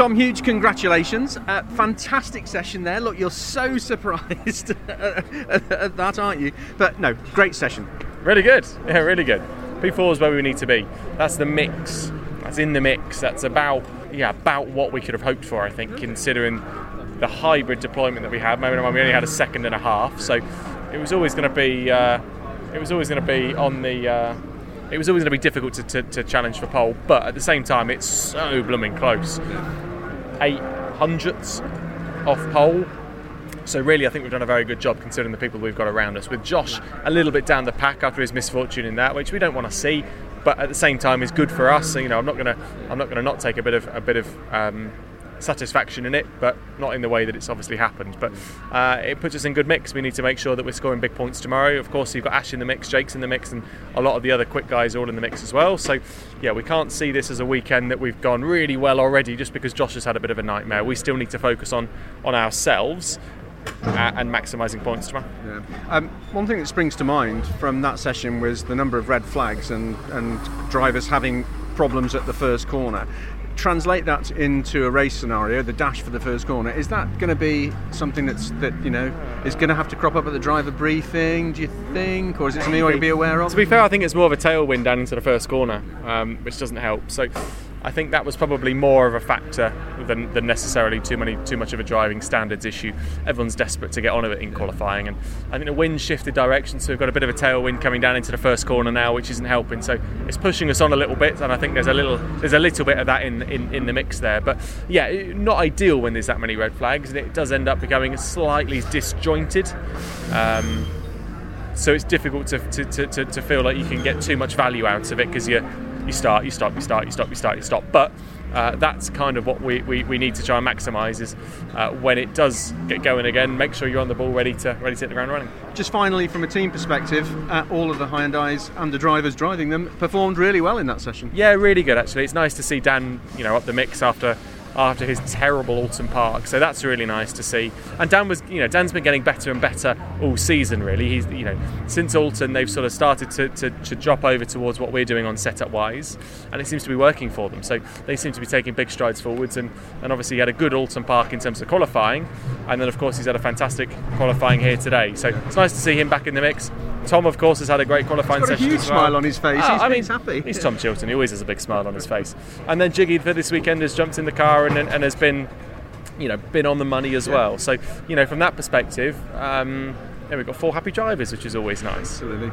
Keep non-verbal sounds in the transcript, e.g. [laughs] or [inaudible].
Tom, huge congratulations. Uh, fantastic session there. Look, you're so [laughs] surprised [laughs] at that, aren't you? But no, great session. Really good. Yeah, really good. P4 is where we need to be. That's the mix. That's in the mix. That's about yeah about what we could have hoped for. I think, considering the hybrid deployment that we had. Moment we only had a second and a half, so it was always going to be uh, it was always going to be on the. Uh, it was always going to be difficult to, to, to, challenge for pole, but at the same time, it's so blooming close. Eight hundredths off pole. So really, I think we've done a very good job considering the people we've got around us. With Josh a little bit down the pack after his misfortune in that, which we don't want to see, but at the same time is good for us. So, you know, I'm not gonna I'm not gonna not take a bit of a bit of um, satisfaction in it, but not in the way that it's obviously happened. But uh, it puts us in good mix. We need to make sure that we're scoring big points tomorrow. Of course, you've got Ash in the mix, Jake's in the mix, and a lot of the other quick guys all in the mix as well. So, yeah, we can't see this as a weekend that we've gone really well already just because Josh has had a bit of a nightmare. We still need to focus on on ourselves. Uh, and maximising points tomorrow. Yeah. Um, one thing that springs to mind from that session was the number of red flags and, and drivers having problems at the first corner translate that into a race scenario, the dash for the first corner, is that going to be something that's that you know is going to have to crop up at the driver briefing? Do you think, or is it something you want to be aware of? To be fair, I think it's more of a tailwind down into the first corner, um, which doesn't help. So I think that was probably more of a factor than, than necessarily too many too much of a driving standards issue. Everyone's desperate to get on with it in qualifying, and I think the wind shifted direction, so we've got a bit of a tailwind coming down into the first corner now, which isn't helping. So it's pushing us on a little bit, and I think there's a little there's a little bit of that in in, in the mix there. But yeah, not ideal when there's that many red flags, and it does end up becoming slightly disjointed. Um, so it's difficult to, to, to, to, feel like you can get too much value out of it because you're you start, you stop, you start, you stop, you start, you stop. But uh, that's kind of what we, we, we need to try and maximise is uh, when it does get going again, make sure you're on the ball ready to ready to hit the ground running. Just finally, from a team perspective, uh, all of the Hyundai's and the drivers driving them performed really well in that session. Yeah, really good actually. It's nice to see Dan, you know, up the mix after after his terrible Oulton Park. So that's really nice to see. And Dan was, you know, Dan's been getting better and better all season. Really, he's, you know, since Oulton they've sort of started to, to, to drop over towards what we're doing on setup wise, and it seems to be working for them. So they seem to be taking big strides forwards. And, and obviously he had a good Oulton Park in terms of qualifying, and then of course he's had a fantastic qualifying here today. So it's nice to see him back in the mix. Tom, of course, has had a great qualifying he's got a huge well. smile on his face. Oh, he's, I mean, he's happy. He's Tom Chilton. He always has a big smile on his face. And then Jiggy for this weekend has jumped in the car and, and has been, you know, been on the money as yeah. well. So, you know, from that perspective, um, yeah, we've got four happy drivers, which is always nice. Absolutely.